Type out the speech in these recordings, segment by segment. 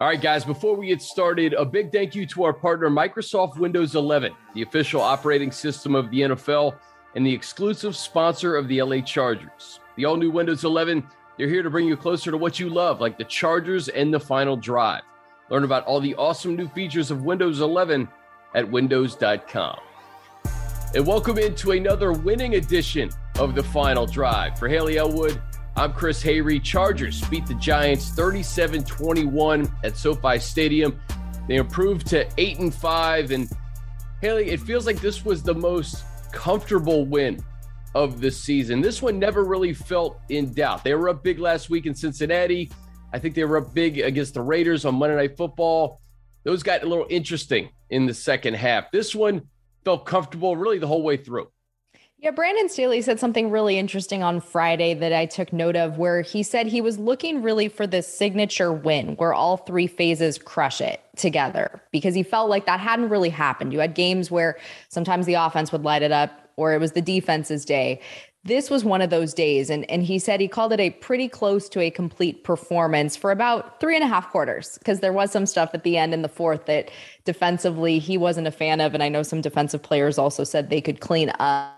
All right, guys, before we get started, a big thank you to our partner, Microsoft Windows 11, the official operating system of the NFL and the exclusive sponsor of the LA Chargers. The all new Windows 11, they're here to bring you closer to what you love, like the Chargers and the final drive. Learn about all the awesome new features of Windows 11 at windows.com. And welcome into another winning edition of the final drive. For Haley Elwood, I'm Chris Hayre. Chargers beat the Giants 37 21 at SoFi Stadium. They improved to 8 and 5. And Haley, it feels like this was the most comfortable win of the season. This one never really felt in doubt. They were up big last week in Cincinnati. I think they were up big against the Raiders on Monday Night Football. Those got a little interesting in the second half. This one felt comfortable really the whole way through. Yeah, Brandon Staley said something really interesting on Friday that I took note of, where he said he was looking really for this signature win where all three phases crush it together because he felt like that hadn't really happened. You had games where sometimes the offense would light it up or it was the defense's day. This was one of those days. And, and he said he called it a pretty close to a complete performance for about three and a half quarters because there was some stuff at the end in the fourth that defensively he wasn't a fan of. And I know some defensive players also said they could clean up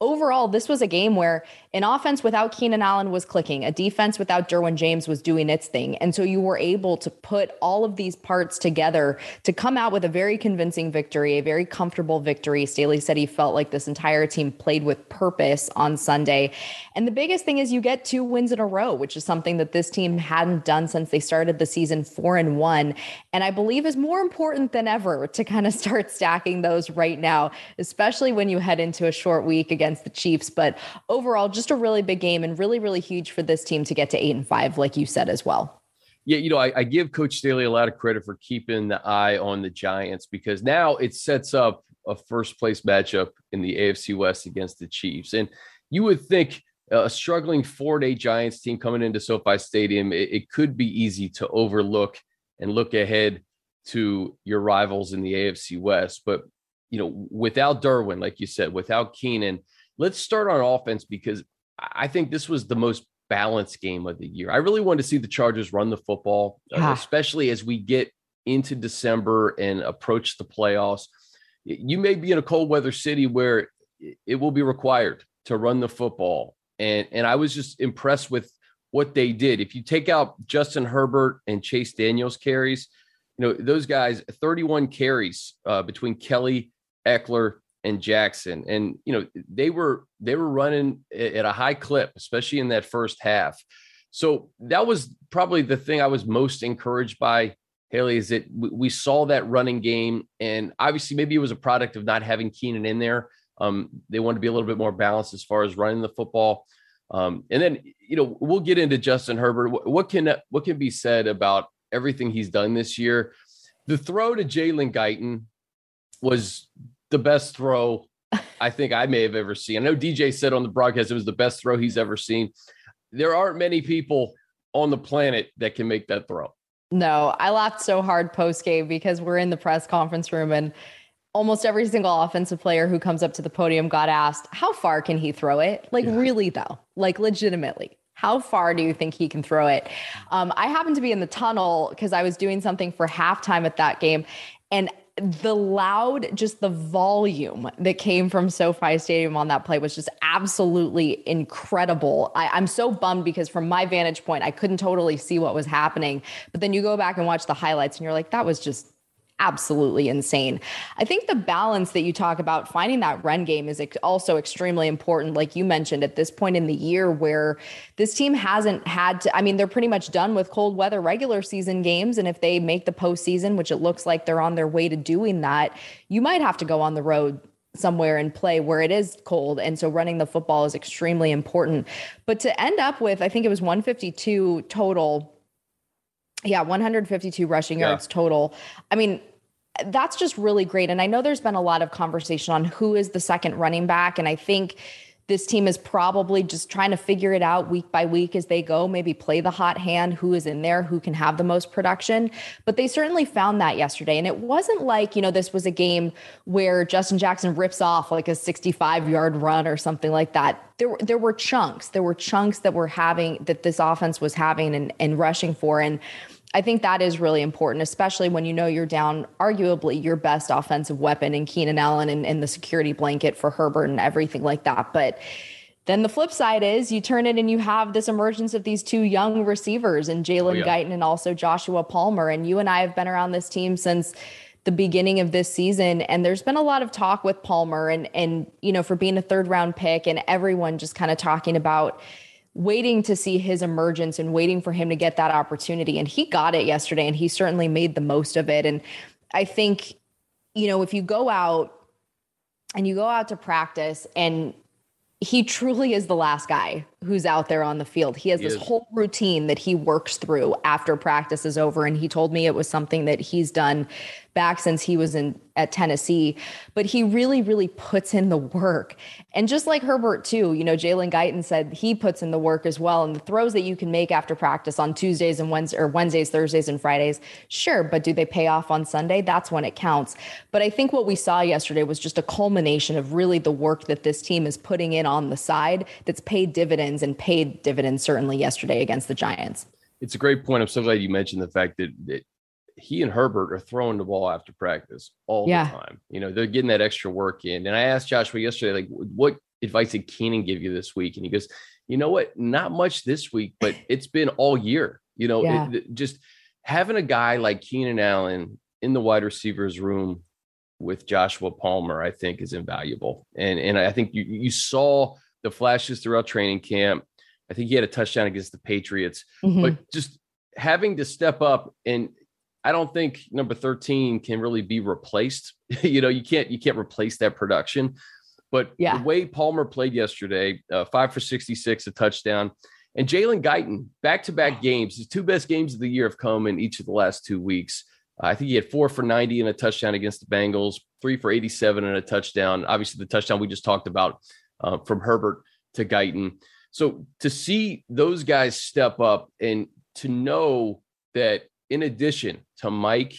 overall, this was a game where an offense without Keenan Allen was clicking, a defense without Derwin James was doing its thing. And so you were able to put all of these parts together to come out with a very convincing victory, a very comfortable victory. Staley said he felt like this entire team played with purpose on Sunday. And the biggest thing is you get two wins in a row, which is something that this team hadn't done since they started the season four and one. And I believe is more important than ever to kind of start stacking those right now, especially when you head into a short week against the Chiefs. But overall, just just a really big game and really, really huge for this team to get to eight and five, like you said as well. Yeah, you know, I, I give Coach Staley a lot of credit for keeping the eye on the Giants because now it sets up a first place matchup in the AFC West against the Chiefs. And you would think a struggling four day Giants team coming into SoFi Stadium, it, it, could be easy to overlook and look ahead to your rivals in the AFC West. But, you know, without Derwin, like you said, without Keenan, let's start on offense because I think this was the most balanced game of the year. I really wanted to see the Chargers run the football, uh, yeah. especially as we get into December and approach the playoffs. You may be in a cold weather city where it will be required to run the football. And, and I was just impressed with what they did. If you take out Justin Herbert and Chase Daniels carries, you know, those guys, 31 carries uh, between Kelley, Ekeler, and Jackson. And you know, they were they were running at a high clip, especially in that first half. So that was probably the thing I was most encouraged by. Haley is that we saw that running game, and obviously maybe it was a product of not having Keenan in there. Um, they wanted to be a little bit more balanced as far as running the football. Um, and then you know we'll get into Justin Herbert. What, can what can be said about everything he's done this year? The throw to Jalen Guyton was the best throw I think I may have ever seen. I know DJ said on the broadcast it was the best throw he's ever seen. There aren't many people on the planet that can make that throw. No, I laughed so hard post game because we're in the press conference room and almost every single offensive player who comes up to the podium got asked, How far can he throw it? Like, yeah. really, though, like, legitimately. How far do you think he can throw it? Um, I happened to be in the tunnel because I was doing something for halftime at that game. And the loud, just the volume that came from SoFi Stadium on that play was just absolutely incredible. I, am so bummed because from my vantage point, I couldn't totally see what was happening. But then you go back and watch the highlights and you're like, that was just absolutely insane. I think the balance that you talk about, finding that run game is also extremely important. Like you mentioned, at this point in the year where this team hasn't had to, I mean, they're pretty much done with cold weather regular season games. And if they make the postseason, which it looks like they're on their way to doing that, you might have to go on the road somewhere and play where it is cold. And so running the football is extremely important. But to end up with, I think it was 152 total. Yeah, 152 rushing yeah. yards total. I mean, that's just really great. And I know there's been a lot of conversation on who is the second running back. And I think this team is probably just trying to figure it out week by week as they go, maybe play the hot hand, who is in there, who can have the most production. But they certainly found that yesterday. And it wasn't like, you know, this was a game where Justin Jackson rips off like a 65 yard run or something like that. There, there were chunks. There were chunks that were having that this offense was having and, and rushing for. And I think that is really important, especially when you know you're down arguably your best offensive weapon in Keenan Allen and, and the security blanket for Herbert and everything like that. But then the flip side is you turn it and you have this emergence of these two young receivers and Jalen oh, yeah. Guyton and also Joshua Palmer. And you and I have been around this team since the beginning of this season and there's been a lot of talk with Palmer and and you know for being a third round pick and everyone just kind of talking about waiting to see his emergence and waiting for him to get that opportunity. And he got it yesterday and he certainly made the most of it. And I think, you know, if you go out and you go out to practice and he truly is the last guy who's out there on the field. He has he this is. whole routine that he works through after practice is over. And he told me it was something that he's done back since he was in at Tennessee. But he really, really puts in the work. And just like Herbert, too, you know, Jalen Guyton said he puts in the work as well. And the throws that you can make after practice on Tuesdays and Wednesdays or Wednesdays, Thursdays, and Fridays, sure, but do they pay off on Sunday? That's when it counts. But I think what we saw yesterday was just a culmination of really the work that this team is putting in on the side that's paid dividends and paid dividends certainly yesterday against the Giants. It's a great point. I'm so glad you mentioned the fact that, that he and Herbert are throwing the ball after practice all yeah. the time. You know, they're getting that extra work in. And I asked Joshua yesterday, like, what advice did Keenan give you this week? And he goes, you know what? Not much this week, but it's been all year. You know, yeah. it, just having a guy like Keenan Allen in the wide receivers room with Joshua Palmer, I think is invaluable. And and I think you you saw the flashes throughout training camp. I think he had a touchdown against the Patriots, mm-hmm. but just having to step up and I don't think number 13 can really be replaced. you know, you can't you can't replace that production. But yeah. the way Palmer played yesterday, uh, five for 66, a touchdown. And Jalen Guyton, back to back games, his two best games of the year have come in each of the last two weeks. Uh, I think he had four for 90 and a touchdown against the Bengals, three for 87 and a touchdown. Obviously, the touchdown we just talked about uh, from Herbert to Guyton. So to see those guys step up and to know that in addition to Mike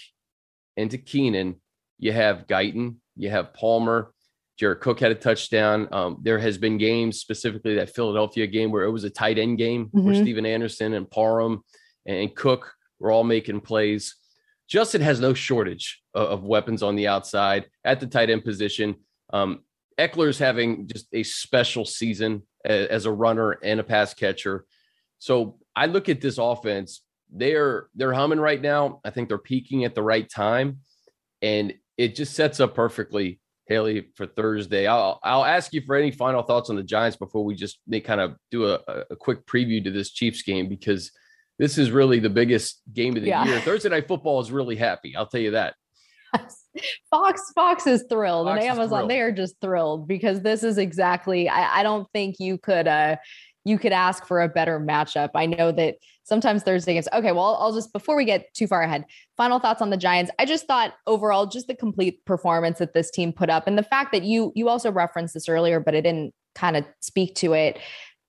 and to Keenan, you have Guyton, you have Palmer. Jared Cook had a touchdown. Um, there has been games, specifically that Philadelphia game, where it was a tight end game mm-hmm. where Stephen Anderson and Parham and Cook were all making plays. Justin has no shortage of, of weapons on the outside at the tight end position. Um, Ekeler's having just a special season as, as a runner and a pass catcher. So I look at this offense they're they're humming right now. I think they're peaking at the right time, and it just sets up perfectly, Haley, for Thursday. I'll I'll ask you for any final thoughts on the Giants before we just they kind of do a, a quick preview to this Chiefs game because this is really the biggest game of the yeah. year. Thursday night football is really happy. I'll tell you that. Fox Fox is thrilled Fox and Amazon thrilled. they are just thrilled because this is exactly I, I don't think you could uh you could ask for a better matchup. I know that sometimes Thursday games. Okay, well, I'll just before we get too far ahead, final thoughts on the Giants. I just thought overall, just the complete performance that this team put up, and the fact that you you also referenced this earlier, but it didn't kind of speak to it.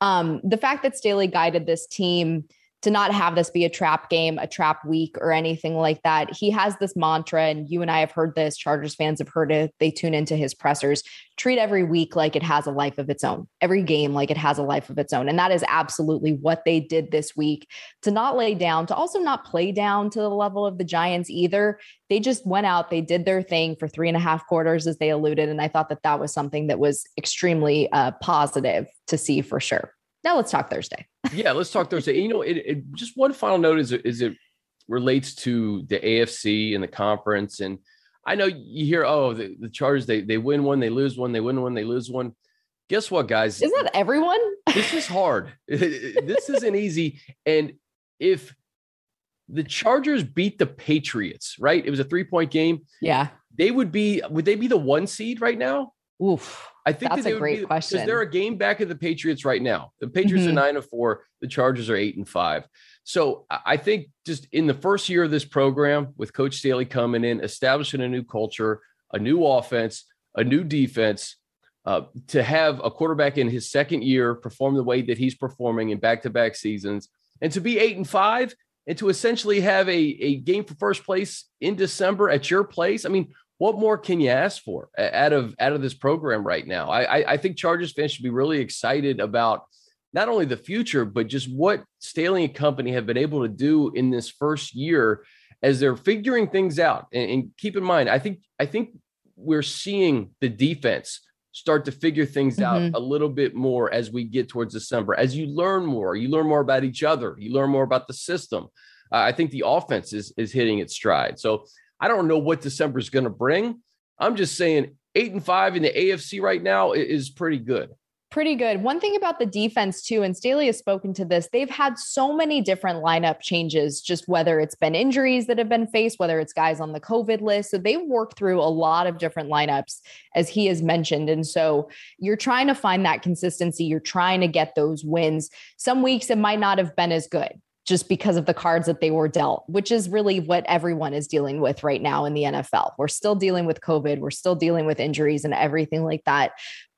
Um, the fact that Staley guided this team to not have this be a trap game, a trap week, or anything like that. He has this mantra, and you and I have heard this. Chargers fans have heard it. They tune into his pressers. Treat every week like it has a life of its own, every game like it has a life of its own. And that is absolutely what they did this week to not lay down, to also not play down to the level of the Giants either. They just went out, they did their thing for three and a half quarters, as they alluded. And I thought that that was something that was extremely uh, positive to see for sure. Now let's talk Thursday. yeah, let's talk Thursday. You know, it, it, just one final note is is it relates to the AFC and the conference. And I know you hear, oh, the, the Chargers they they win one, they lose one, they win one, they lose one. Guess what, guys? Isn't that everyone? this is hard. this isn't easy. And if the Chargers beat the Patriots, right? It was a three point game. Yeah. They would be, would they be the one seed right now? Oof. I think that's that a great be, question. Because they're a game back of the Patriots right now. The Patriots mm-hmm. are nine and four. The Chargers are eight and five. So I think just in the first year of this program, with Coach Staley coming in, establishing a new culture, a new offense, a new defense, uh, to have a quarterback in his second year perform the way that he's performing in back-to-back seasons, and to be eight and five, and to essentially have a, a game for first place in December at your place. I mean, what more can you ask for out of out of this program right now? I I, I think Chargers fans should be really excited about not only the future, but just what Staley and company have been able to do in this first year as they're figuring things out. And, and keep in mind, I think I think we're seeing the defense start to figure things mm-hmm. out a little bit more as we get towards December. As you learn more, you learn more about each other, you learn more about the system. Uh, I think the offense is is hitting its stride. So I don't know what December is going to bring. I'm just saying eight and five in the AFC right now is pretty good. Pretty good. One thing about the defense, too, and Staley has spoken to this, they've had so many different lineup changes, just whether it's been injuries that have been faced, whether it's guys on the COVID list. So they've worked through a lot of different lineups, as he has mentioned. And so you're trying to find that consistency. You're trying to get those wins. Some weeks it might not have been as good just because of the cards that they were dealt, which is really what everyone is dealing with right now in the NFL. We're still dealing with COVID, we're still dealing with injuries and everything like that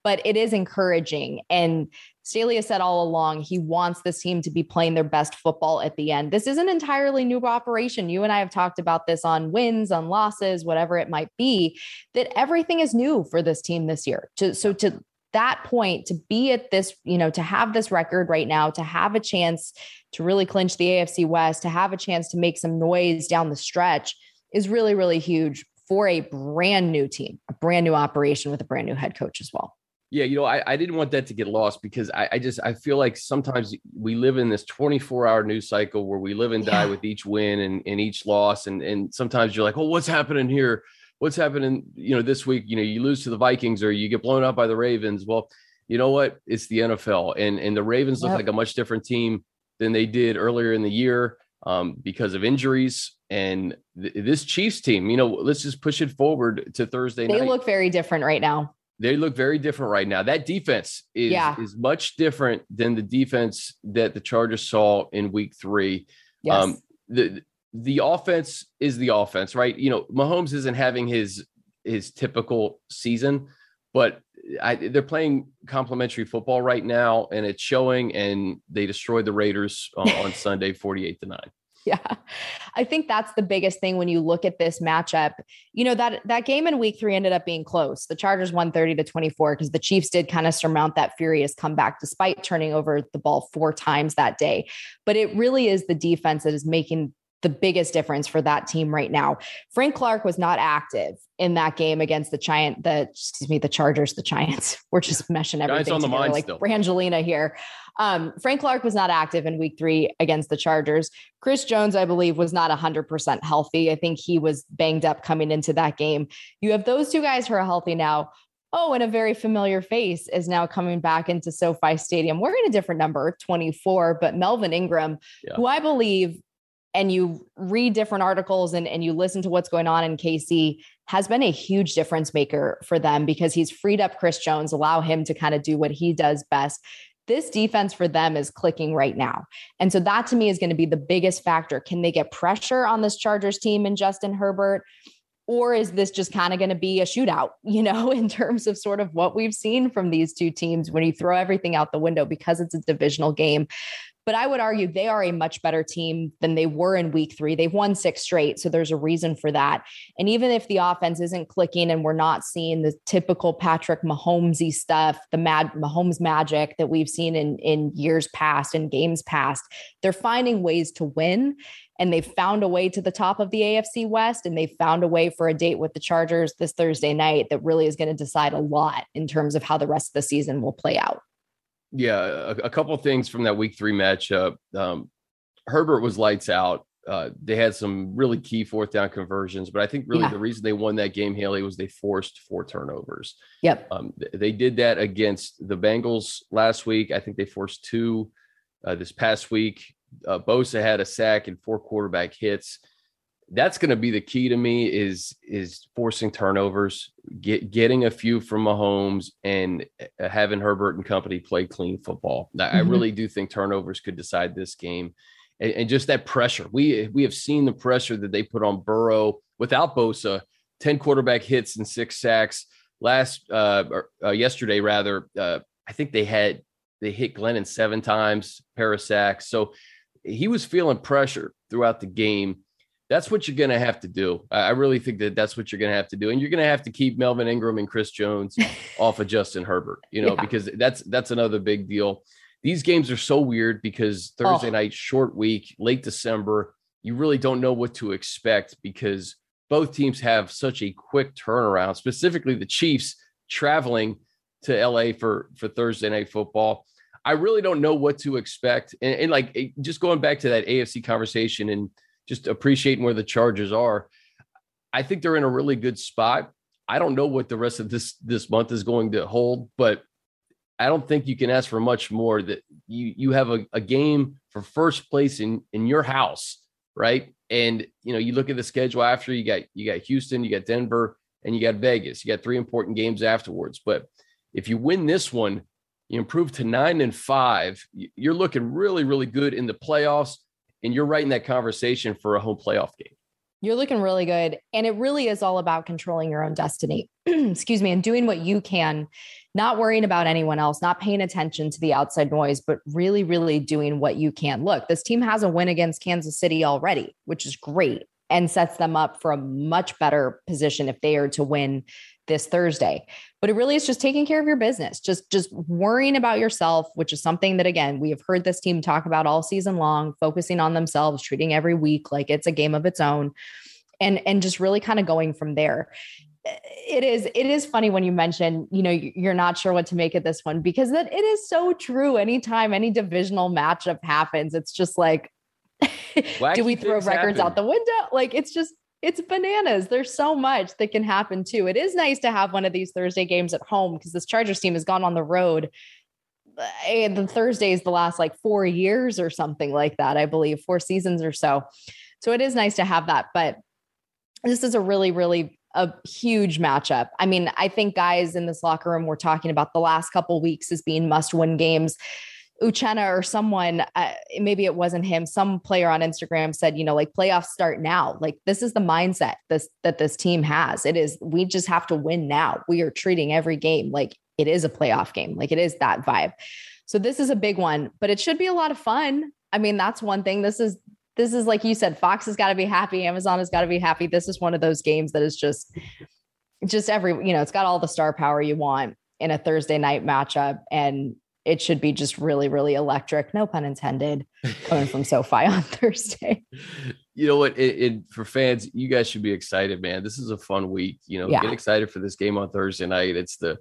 but it is encouraging. And Staley has said all along he wants this team to be playing their best football at the end. This is an entirely new operation. You and I have talked about this on wins, on losses, whatever it might be, that everything is new for this team this year. To, so to that point, to be at this, you know, to have this record right now, to have a chance to really clinch the AFC West, to have a chance to make some noise down the stretch is really, really huge for a brand new team, a brand new operation with a brand new head coach as well. Yeah, you know, I, I didn't want that to get lost because I, I just I feel like sometimes we live in this 24 hour news cycle where we live and die yeah. with each win and, and each loss. And and sometimes you're like, oh, what's happening here? What's happening, you know, this week? You know, you lose to the Vikings or you get blown out by the Ravens. Well, you know what? It's the NFL. And and the Ravens look like a much different team than they did earlier in the year um, because of injuries. And th- this Chiefs team, you know, let's just push it forward to Thursday night. they night. look very different right now they look very different right now. That defense is, yeah. is much different than the defense that the Chargers saw in week three. Yes. Um, the the offense is the offense, right? You know, Mahomes isn't having his his typical season, but I, they're playing complementary football right now, and it's showing. And they destroyed the Raiders on, uh, on Sunday, forty-eight to nine. Yeah. I think that's the biggest thing when you look at this matchup. You know, that that game in week 3 ended up being close. The Chargers won 30 to 24 because the Chiefs did kind of surmount that furious comeback despite turning over the ball four times that day. But it really is the defense that is making the biggest difference for that team right now. Frank Clark was not active in that game against the Giant, the excuse me, the Chargers, the Giants. We're just meshing everything on the together, like still. Brangelina here. Um, Frank Clark was not active in week three against the Chargers. Chris Jones, I believe, was not 100% healthy. I think he was banged up coming into that game. You have those two guys who are healthy now. Oh, and a very familiar face is now coming back into SoFi Stadium. We're in a different number, 24, but Melvin Ingram, yeah. who I believe and you read different articles and, and you listen to what's going on in KC has been a huge difference maker for them because he's freed up Chris Jones, allow him to kind of do what he does best. This defense for them is clicking right now. And so that to me is going to be the biggest factor. Can they get pressure on this Chargers team and Justin Herbert? Or is this just kind of going to be a shootout, you know, in terms of sort of what we've seen from these two teams when you throw everything out the window because it's a divisional game? But I would argue they are a much better team than they were in week three. They've won six straight. So there's a reason for that. And even if the offense isn't clicking and we're not seeing the typical Patrick Mahomesy stuff, the mad Mahomes magic that we've seen in, in years past and games past, they're finding ways to win. And they've found a way to the top of the AFC West and they've found a way for a date with the Chargers this Thursday night that really is going to decide a lot in terms of how the rest of the season will play out. Yeah, a, a couple things from that week three matchup. Um, Herbert was lights out. Uh, they had some really key fourth down conversions, but I think really yeah. the reason they won that game, Haley, was they forced four turnovers. Yep. Um, they did that against the Bengals last week. I think they forced two uh, this past week. Uh, Bosa had a sack and four quarterback hits that's going to be the key to me is is forcing turnovers, get getting a few from Mahomes, and uh, having Herbert and company play clean football. Mm-hmm. I really do think turnovers could decide this game, and, and, just that pressure. We we have seen the pressure that they put on Burrow without Bosa, ten quarterback hits and six sacks last uh, or, uh yesterday rather. Uh, I think they had they hit Glennon seven times, pair of sacks. So he was feeling pressure throughout the game that's what you're going to have to do. I really think that that's what you're going to have to do, and you're going to have to keep Melvin Ingram and Chris Jones off of Justin Herbert. You know, yeah. because that's that's another big deal. these games are so weird because Thursday oh. night, short week, late December, you really don't know what to expect because both teams have such a quick turnaround, specifically the Chiefs traveling to LA for, for Thursday night football. I really don't know what to expect. And, and like eh, just going back to that AFC conversation and just appreciating where the Chargers are, I think they're in a really good spot. I don't know what the rest of this this month is going to hold, but I don't think you can ask for much more. That you you have a, a game for first place in in your house, right? And you know, you look at the schedule after you got you got Houston, you got Denver, and you got Vegas. You got three important games afterwards. But if you win this one, you improve to nine and five. You're looking really, really good in the playoffs, and you're right in that conversation for a home playoff game. You're looking really good. And it really is all about controlling your own destiny. Excuse me, and doing what you can, not worrying about anyone else, not paying attention to the outside noise, but really, really doing what you can. Look, this team has a win against Kansas City already, which is great and sets them up for a much better position if they are to win this Thursday. But it really is just taking care of your business, just just worrying about yourself, which is something that again, we have heard this team talk about all season long, focusing on themselves, treating every week like it's a game of its own and and just really kind of going from there. It is it is funny when you mention, you know, you're not sure what to make of this one because that it is so true anytime any divisional matchup happens, it's just like do we throw records happen. out the window? Like it's just it's bananas. There's so much that can happen too. It is nice to have one of these Thursday games at home because this Chargers team has gone on the road. And the Thursdays the last like four years or something like that, I believe, four seasons or so. So it is nice to have that. But this is a really, really a huge matchup. I mean, I think guys in this locker room were talking about the last couple weeks as being must-win games. Uchenna or someone, uh, maybe it wasn't him, some player on Instagram said, you know, like playoffs start now. Like this is the mindset this that this team has. It is we just have to win now. We are treating every game like it is a playoff game. Like it is that vibe. So this is a big one, but it should be a lot of fun. I mean, that's one thing. This is this is like you said, Fox has got to be happy, Amazon has got to be happy. This is one of those games that is just just every, you know, it's got all the star power you want in a Thursday night matchup and it should be just really, really electric. No pun intended. Coming from SoFi on Thursday. You know what? It, it, for fans, you guys should be excited, man. This is a fun week. You know, yeah. get excited for this game on Thursday night. It's the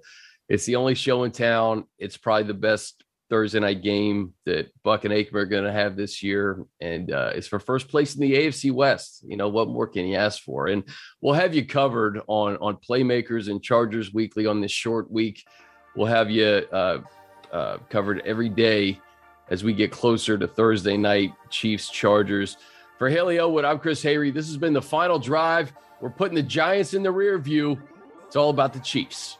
it's the only show in town. It's probably the best Thursday night game that Buck and Aikman are going to have this year, and uh, it's for first place in the AFC West. You know what more can you ask for? And we'll have you covered on on playmakers and Chargers weekly on this short week. We'll have you uh, uh, covered every day as we get closer to Thursday night, Chiefs, Chargers. For Haley Elwood, I'm Chris Hayre. This has been the final drive. We're putting the Giants in the rear view. It's all about the Chiefs.